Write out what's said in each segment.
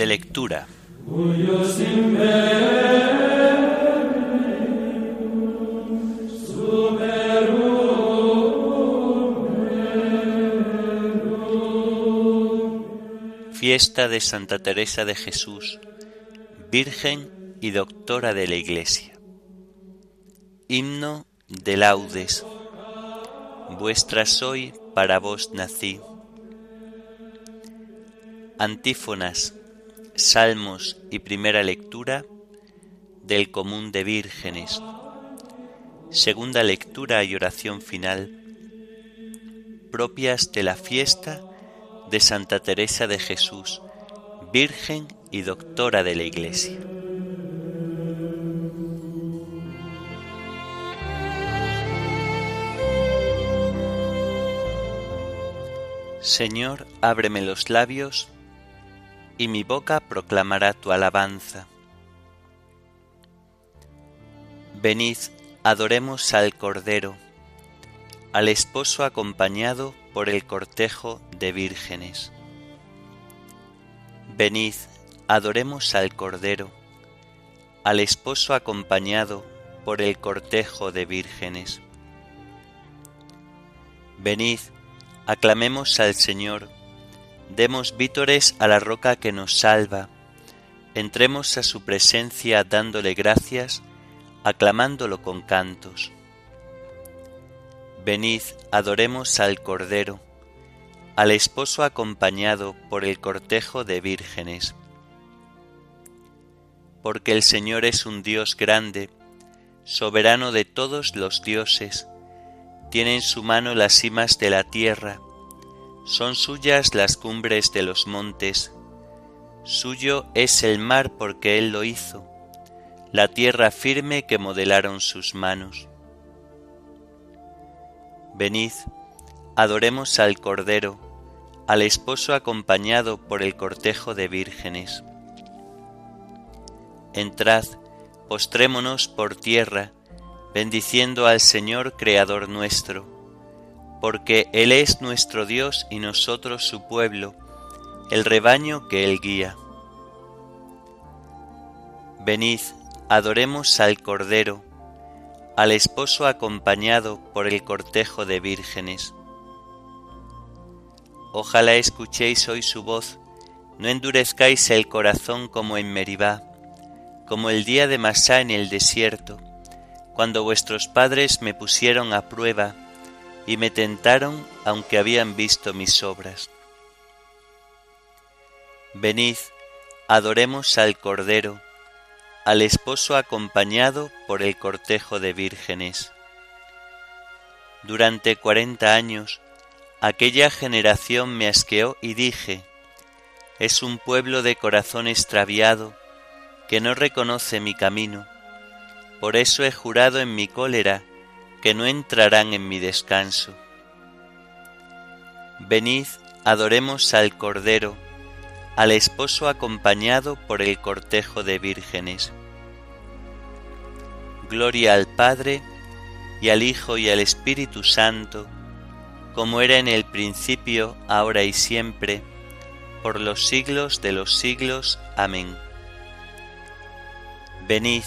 De lectura. Fiesta de Santa Teresa de Jesús, Virgen y Doctora de la Iglesia. Himno de laudes. Vuestra soy, para vos nací. Antífonas, salmos y primera lectura del común de vírgenes. Segunda lectura y oración final propias de la fiesta de Santa Teresa de Jesús, Virgen y Doctora de la Iglesia. Señor, ábreme los labios, y mi boca proclamará tu alabanza. Venid, adoremos al Cordero, al esposo acompañado por el cortejo de vírgenes. Venid, adoremos al Cordero, al esposo acompañado por el cortejo de vírgenes. Venid, aclamemos al Señor, demos vítores a la roca que nos salva, entremos a su presencia dándole gracias, aclamándolo con cantos. Venid, adoremos al Cordero, al esposo acompañado por el cortejo de vírgenes. Porque el Señor es un Dios grande, soberano de todos los dioses, tiene en su mano las cimas de la tierra, son suyas las cumbres de los montes, suyo es el mar porque Él lo hizo, la tierra firme que modelaron sus manos. Venid, adoremos al Cordero, al esposo acompañado por el cortejo de vírgenes. Entrad, postrémonos por tierra, bendiciendo al Señor Creador nuestro, porque Él es nuestro Dios y nosotros su pueblo, el rebaño que Él guía. Venid, adoremos al Cordero, al esposo acompañado por el cortejo de vírgenes. Ojalá escuchéis hoy su voz, no endurezcáis el corazón como en Meribá, como el día de Masá en el desierto, cuando vuestros padres me pusieron a prueba y me tentaron aunque habían visto mis obras. Venid, adoremos al Cordero, al esposo acompañado por el cortejo de vírgenes. Durante cuarenta años aquella generación me asqueó y dije, es un pueblo de corazón extraviado que no reconoce mi camino. Por eso he jurado en mi cólera que no entrarán en mi descanso. Venid, adoremos al Cordero, al esposo acompañado por el cortejo de vírgenes. Gloria al Padre, y al Hijo y al Espíritu Santo, como era en el principio, ahora y siempre, por los siglos de los siglos. Amén. Venid,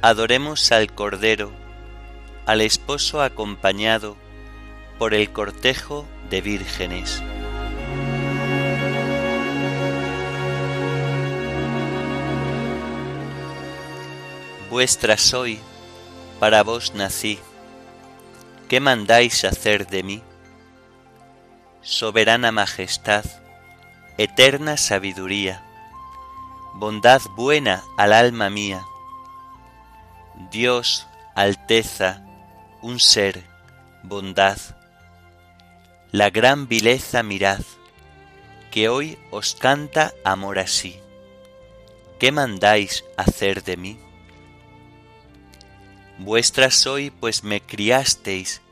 adoremos al Cordero, al esposo acompañado por el cortejo de vírgenes. vuestra soy, para vos nací. ¿Qué mandáis hacer de mí? Soberana majestad, eterna sabiduría, bondad buena al alma mía. Dios, alteza, un ser, bondad. La gran vileza mirad, que hoy os canta amor así. ¿Qué mandáis hacer de mí? Vuestra soy, pues me criasteis,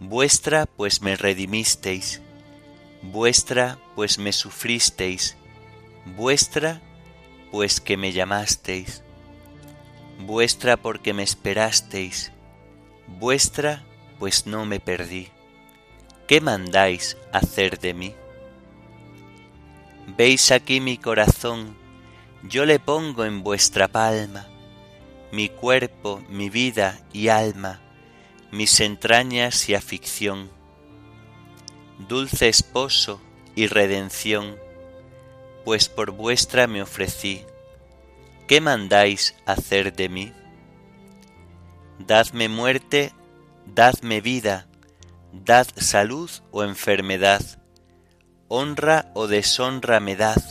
vuestra, pues me redimisteis, vuestra, pues me sufristeis, vuestra, pues que me llamasteis, vuestra porque me esperasteis, vuestra, pues no me perdí. ¿Qué mandáis hacer de mí? Veis aquí mi corazón, yo le pongo en vuestra palma, mi cuerpo, mi vida y alma, mis entrañas y afición. Dulce esposo y redención, pues por vuestra me ofrecí. ¿Qué mandáis hacer de mí? Dadme muerte, dadme vida, dad salud o enfermedad, honra o deshonra me dad,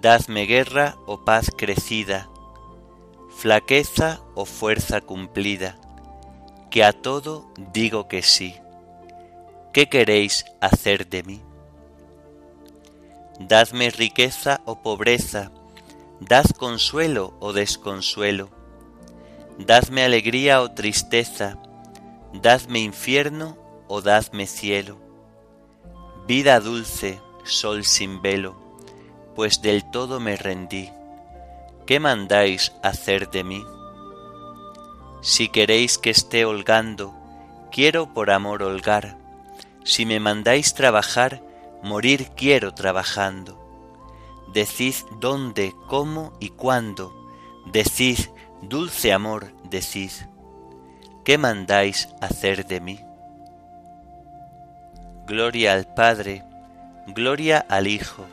dadme guerra o paz crecida, flaqueza o fuerza cumplida, que a todo digo que sí. ¿Qué queréis hacer de mí? Dadme riqueza o pobreza, dad consuelo o desconsuelo, dadme alegría o tristeza, dadme infierno o dadme cielo, vida dulce, sol sin velo, pues del todo me rendí. ¿Qué mandáis hacer de mí? Si queréis que esté holgando, quiero por amor holgar. Si me mandáis trabajar, morir quiero trabajando. Decid dónde, cómo y cuándo. Decid, dulce amor, decid. ¿Qué mandáis hacer de mí? Gloria al Padre, gloria al Hijo,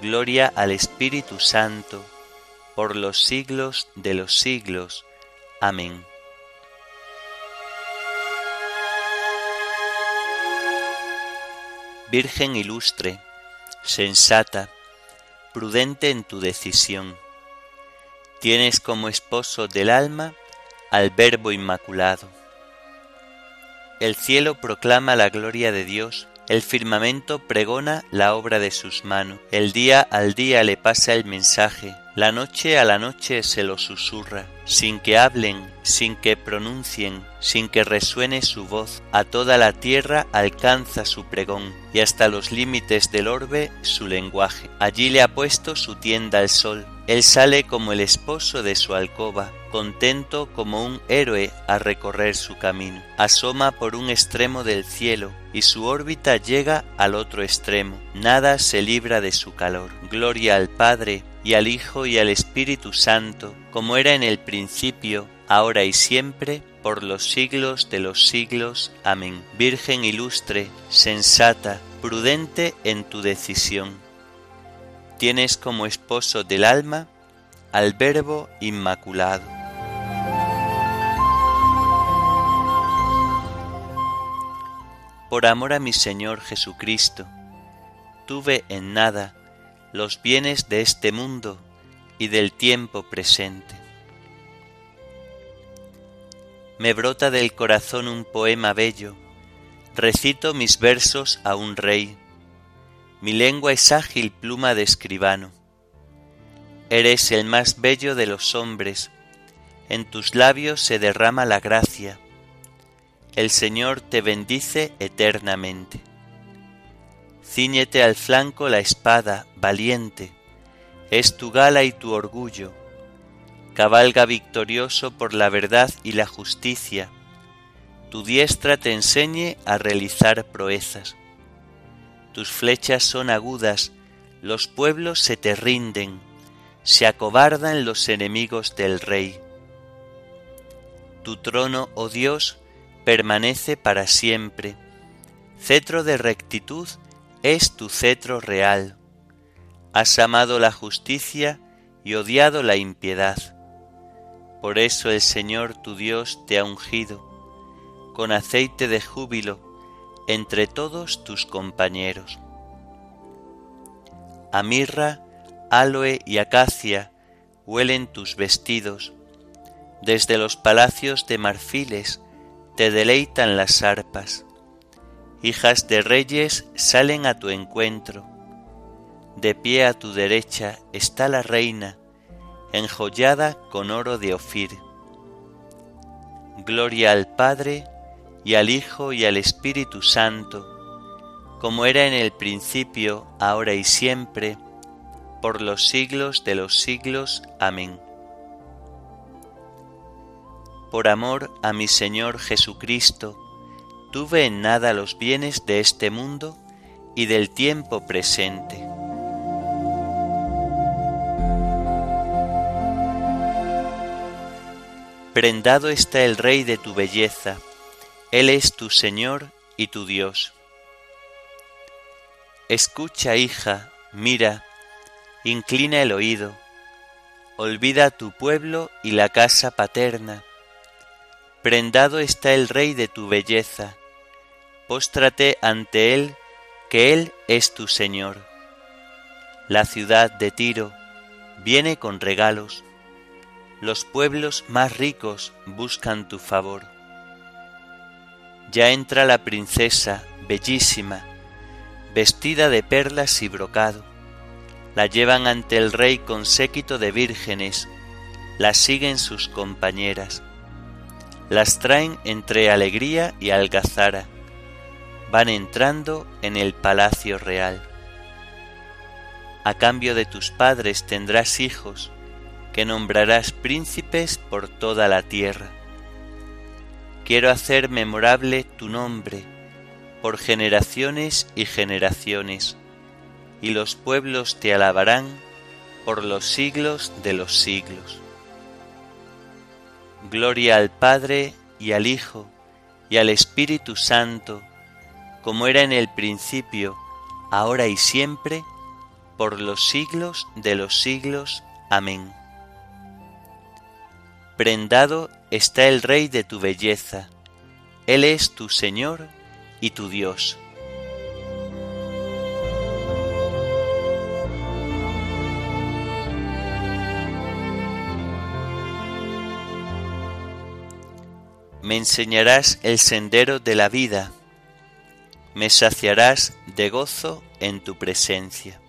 gloria al Espíritu Santo, por los siglos de los siglos. Amén. Virgen ilustre, sensata, prudente en tu decisión, tienes como esposo del alma al Verbo Inmaculado. El cielo proclama la gloria de Dios, el firmamento pregona la obra de sus manos, el día al día le pasa el mensaje, la noche a la noche se lo susurra, sin que hablen, sin que pronuncien, sin que resuene su voz, a toda la tierra alcanza su pregón, y hasta los límites del orbe su lenguaje. Allí le ha puesto su tienda el sol, él sale como el esposo de su alcoba, contento como un héroe a recorrer su camino. Asoma por un extremo del cielo, y su órbita llega al otro extremo. Nada se libra de su calor. Gloria al Padre, y al Hijo y al Espíritu Santo, como era en el principio, ahora y siempre, por los siglos de los siglos. Amén. Virgen ilustre, sensata, prudente en tu decisión. Tienes como esposo del alma al Verbo Inmaculado. Por amor a mi Señor Jesucristo, tuve en nada los bienes de este mundo y del tiempo presente. Me brota del corazón un poema bello, recito mis versos a un rey, mi lengua es ágil pluma de escribano. Eres el más bello de los hombres, en tus labios se derrama la gracia, el Señor te bendice eternamente. Cíñete al flanco la espada, valiente, es tu gala y tu orgullo. Cabalga victorioso por la verdad y la justicia. Tu diestra te enseñe a realizar proezas. Tus flechas son agudas, los pueblos se te rinden, se acobardan los enemigos del rey. Tu trono, oh Dios, permanece para siempre, cetro de rectitud es tu cetro real. Has amado la justicia y odiado la impiedad. Por eso el Señor tu Dios te ha ungido con aceite de júbilo entre todos tus compañeros. A mirra, aloe y acacia huelen tus vestidos. Desde los palacios de marfiles te deleitan las arpas hijas de reyes salen a tu encuentro. De pie a tu derecha está la reina, enjollada con oro de Ofir. Gloria al Padre, y al Hijo, y al Espíritu Santo, como era en el principio, ahora y siempre, por los siglos de los siglos. Amén. Por amor a mi Señor Jesucristo, tuve en nada los bienes de este mundo y del tiempo presente. Prendado está el Rey de tu belleza, Él es tu Señor y tu Dios. Escucha, hija, mira, inclina el oído, olvida tu pueblo y la casa paterna. Prendado está el Rey de tu belleza, póstrate ante Él, que Él es tu Señor. La ciudad de Tiro viene con regalos, los pueblos más ricos buscan tu favor. Ya entra la princesa, bellísima, vestida de perlas y brocado. La llevan ante el rey con séquito de vírgenes, la siguen sus compañeras. Las traen entre alegría y algazara, van entrando en el palacio real. A cambio de tus padres tendrás hijos, que nombrarás príncipes por toda la tierra. Quiero hacer memorable tu nombre por generaciones y generaciones, y los pueblos te alabarán por los siglos de los siglos. Gloria al Padre y al Hijo y al Espíritu Santo, como era en el principio, ahora y siempre, por los siglos de los siglos. Amén. Prendado está el Rey de tu belleza, Él es tu Señor y tu Dios. Me enseñarás el sendero de la vida, me saciarás de gozo en tu presencia.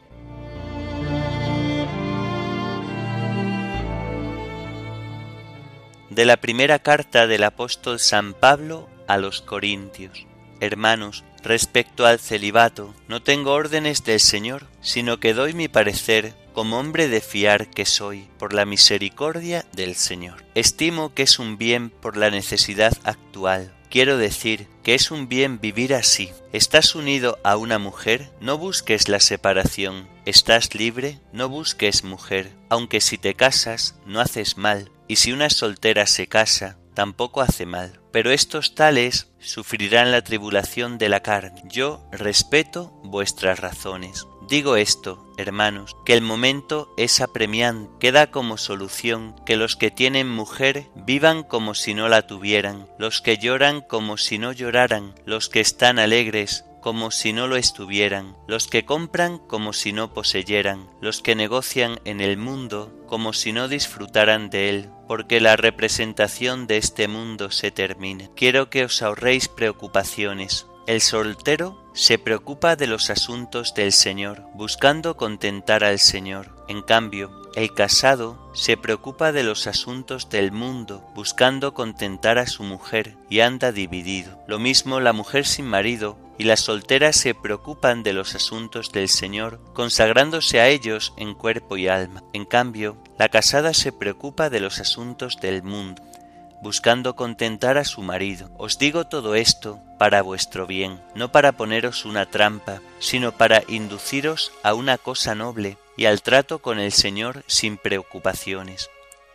de la primera carta del apóstol San Pablo a los Corintios. Hermanos, respecto al celibato, no tengo órdenes del Señor, sino que doy mi parecer como hombre de fiar que soy, por la misericordia del Señor. Estimo que es un bien por la necesidad actual. Quiero decir que es un bien vivir así. ¿Estás unido a una mujer? No busques la separación. ¿Estás libre? No busques mujer. Aunque si te casas, no haces mal y si una soltera se casa, tampoco hace mal. Pero estos tales sufrirán la tribulación de la carne. Yo respeto vuestras razones. Digo esto, hermanos, que el momento es apremiante, queda como solución que los que tienen mujer vivan como si no la tuvieran, los que lloran como si no lloraran, los que están alegres como si no lo estuvieran, los que compran como si no poseyeran, los que negocian en el mundo como si no disfrutaran de él, porque la representación de este mundo se termine. Quiero que os ahorréis preocupaciones. El soltero se preocupa de los asuntos del Señor, buscando contentar al Señor. En cambio, el casado se preocupa de los asuntos del mundo, buscando contentar a su mujer, y anda dividido. Lo mismo la mujer sin marido y las solteras se preocupan de los asuntos del Señor, consagrándose a ellos en cuerpo y alma. En cambio, la casada se preocupa de los asuntos del mundo, buscando contentar a su marido. Os digo todo esto para vuestro bien, no para poneros una trampa, sino para induciros a una cosa noble y al trato con el Señor sin preocupaciones.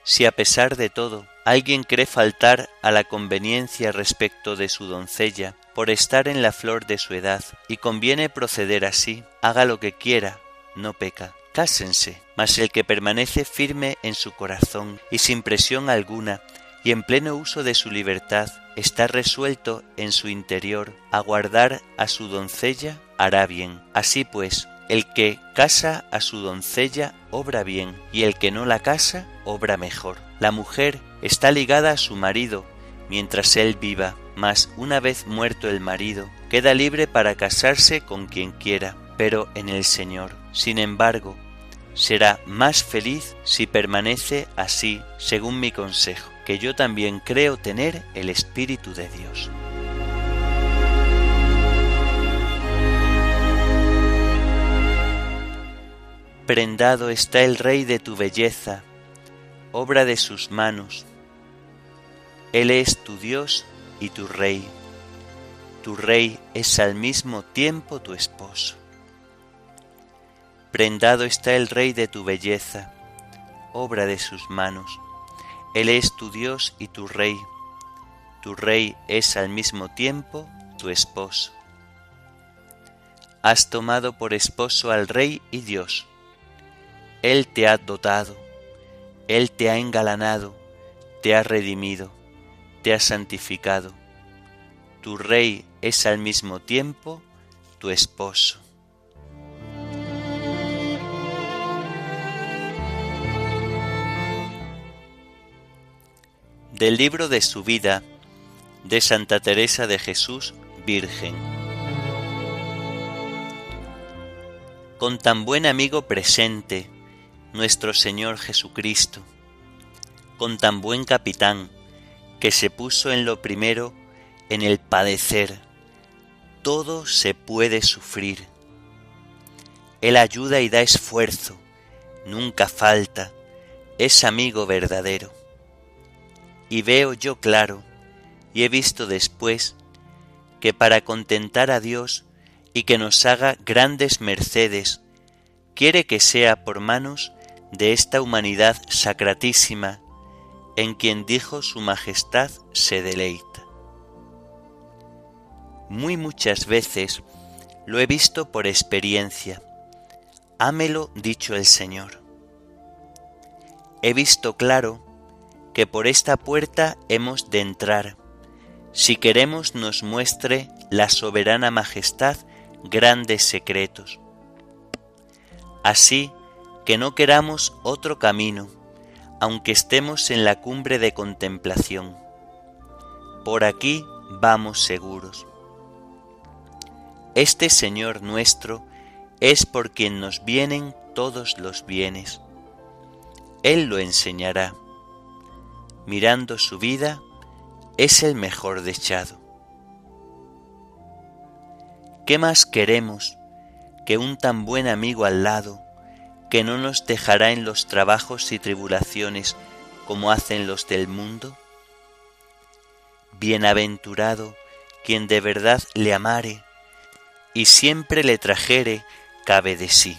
Si a pesar de todo alguien cree faltar a la conveniencia respecto de su doncella, por estar en la flor de su edad, y conviene proceder así, haga lo que quiera, no peca. Cásense, mas el que permanece firme en su corazón y sin presión alguna, y en pleno uso de su libertad, está resuelto en su interior a guardar a su doncella, hará bien. Así pues, el que casa a su doncella obra bien, y el que no la casa obra mejor. La mujer está ligada a su marido mientras él viva, mas una vez muerto el marido, queda libre para casarse con quien quiera, pero en el Señor. Sin embargo, será más feliz si permanece así, según mi consejo, que yo también creo tener el Espíritu de Dios. Prendado está el Rey de tu belleza, obra de sus manos, él es tu Dios y tu Rey. Tu Rey es al mismo tiempo tu esposo. Prendado está el Rey de tu belleza, obra de sus manos. Él es tu Dios y tu Rey. Tu Rey es al mismo tiempo tu esposo. Has tomado por esposo al Rey y Dios. Él te ha dotado, Él te ha engalanado, te ha redimido, te ha santificado. Tu Rey es al mismo tiempo tu esposo. Del libro de su vida de Santa Teresa de Jesús, Virgen. Con tan buen amigo presente, nuestro Señor Jesucristo, con tan buen capitán, que se puso en lo primero en el padecer, todo se puede sufrir. Él ayuda y da esfuerzo, nunca falta, es amigo verdadero. Y veo yo claro, y he visto después, que para contentar a Dios y que nos haga grandes mercedes, quiere que sea por manos de esta humanidad sacratísima, en quien dijo su majestad se deleita. Muy muchas veces lo he visto por experiencia, hámelo dicho el Señor. He visto claro que por esta puerta hemos de entrar, si queremos nos muestre la soberana majestad grandes secretos. Así que no queramos otro camino, aunque estemos en la cumbre de contemplación. Por aquí vamos seguros. Este Señor nuestro es por quien nos vienen todos los bienes. Él lo enseñará. Mirando su vida, es el mejor dechado. ¿Qué más queremos que un tan buen amigo al lado que no nos dejará en los trabajos y tribulaciones como hacen los del mundo? Bienaventurado quien de verdad le amare y siempre le trajere cabe de sí.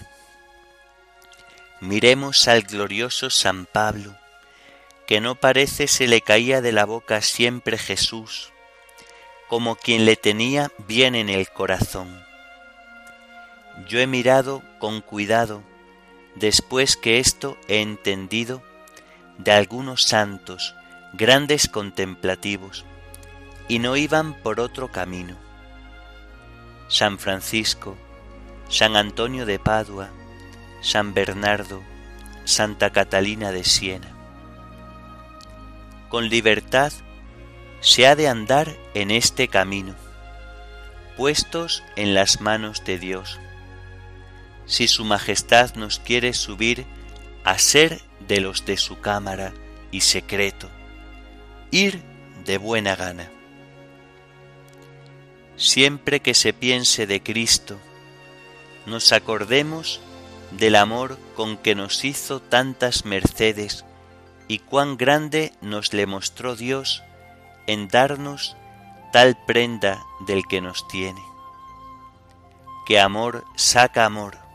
Miremos al glorioso San Pablo, que no parece se le caía de la boca siempre Jesús, como quien le tenía bien en el corazón. Yo he mirado con cuidado, después que esto he entendido, de algunos santos, grandes contemplativos, y no iban por otro camino. San Francisco, San Antonio de Padua, San Bernardo, Santa Catalina de Siena con libertad se ha de andar en este camino, puestos en las manos de Dios. Si Su Majestad nos quiere subir a ser de los de su cámara y secreto, ir de buena gana. Siempre que se piense de Cristo, nos acordemos del amor con que nos hizo tantas mercedes y cuán grande nos le mostró Dios en darnos tal prenda del que nos tiene. Que amor saca amor.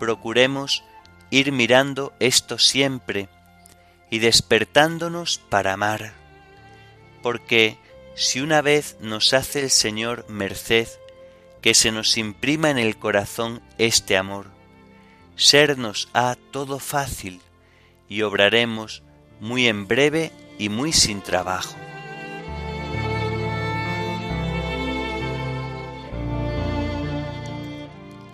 Procuremos ir mirando esto siempre y despertándonos para amar, porque si una vez nos hace el Señor merced que se nos imprima en el corazón este amor, sernos ha todo fácil y obraremos muy en breve y muy sin trabajo.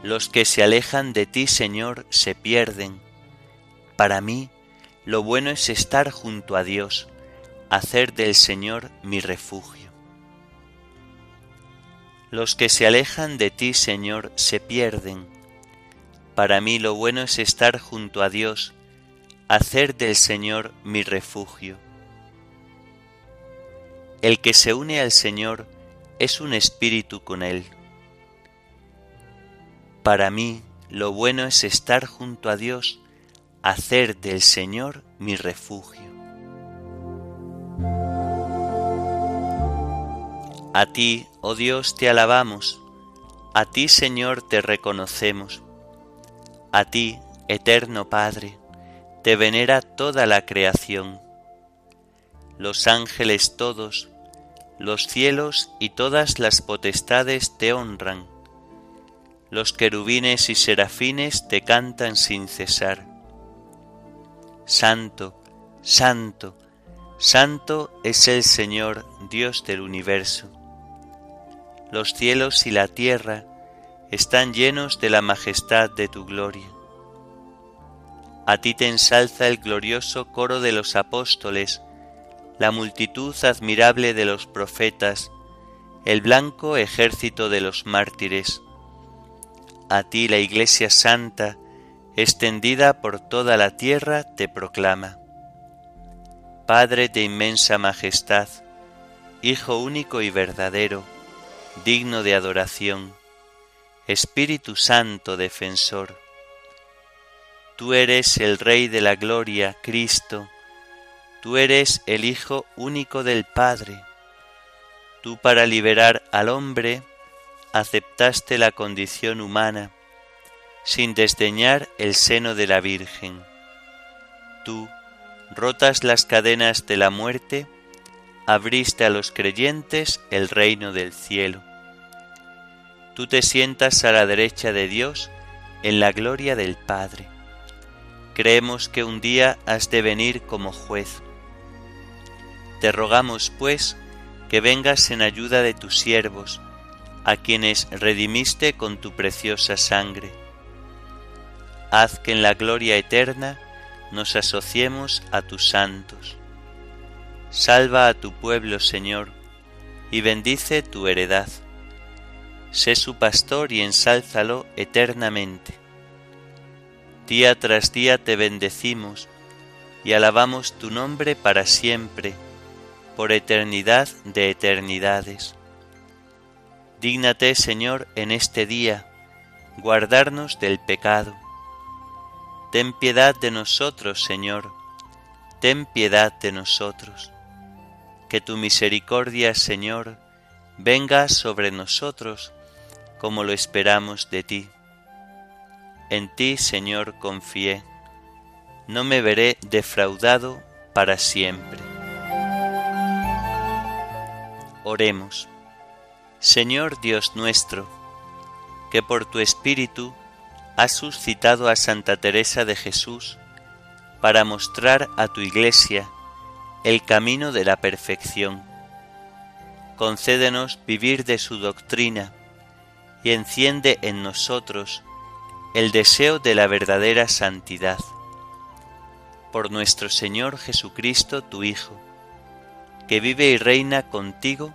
Los que se alejan de ti, Señor, se pierden. Para mí, lo bueno es estar junto a Dios, hacer del Señor mi refugio. Los que se alejan de ti, Señor, se pierden. Para mí lo bueno es estar junto a Dios, hacer del Señor mi refugio. El que se une al Señor es un espíritu con Él. Para mí lo bueno es estar junto a Dios, hacer del Señor mi refugio. A ti, oh Dios, te alabamos, a ti, Señor, te reconocemos, a ti, eterno Padre, te venera toda la creación. Los ángeles todos, los cielos y todas las potestades te honran. Los querubines y serafines te cantan sin cesar. Santo, santo, santo es el Señor, Dios del universo. Los cielos y la tierra están llenos de la majestad de tu gloria. A ti te ensalza el glorioso coro de los apóstoles, la multitud admirable de los profetas, el blanco ejército de los mártires. A ti la Iglesia Santa, extendida por toda la tierra, te proclama. Padre de inmensa majestad, Hijo único y verdadero, digno de adoración, Espíritu Santo defensor. Tú eres el Rey de la Gloria, Cristo, tú eres el Hijo único del Padre. Tú para liberar al hombre aceptaste la condición humana, sin desdeñar el seno de la Virgen. Tú, rotas las cadenas de la muerte, abriste a los creyentes el reino del cielo tú te sientas a la derecha de Dios en la gloria del Padre. Creemos que un día has de venir como juez. Te rogamos, pues, que vengas en ayuda de tus siervos, a quienes redimiste con tu preciosa sangre. Haz que en la gloria eterna nos asociemos a tus santos. Salva a tu pueblo, Señor, y bendice tu heredad sé su pastor y ensálzalo eternamente. Día tras día te bendecimos y alabamos tu nombre para siempre, por eternidad de eternidades. Dígnate, Señor, en este día, guardarnos del pecado. Ten piedad de nosotros, Señor, ten piedad de nosotros. Que tu misericordia, Señor, venga sobre nosotros como lo esperamos de ti. En ti, Señor, confié, no me veré defraudado para siempre. Oremos. Señor Dios nuestro, que por tu Espíritu has suscitado a Santa Teresa de Jesús para mostrar a tu Iglesia el camino de la perfección. Concédenos vivir de su doctrina y enciende en nosotros el deseo de la verdadera santidad. Por nuestro Señor Jesucristo, tu Hijo, que vive y reina contigo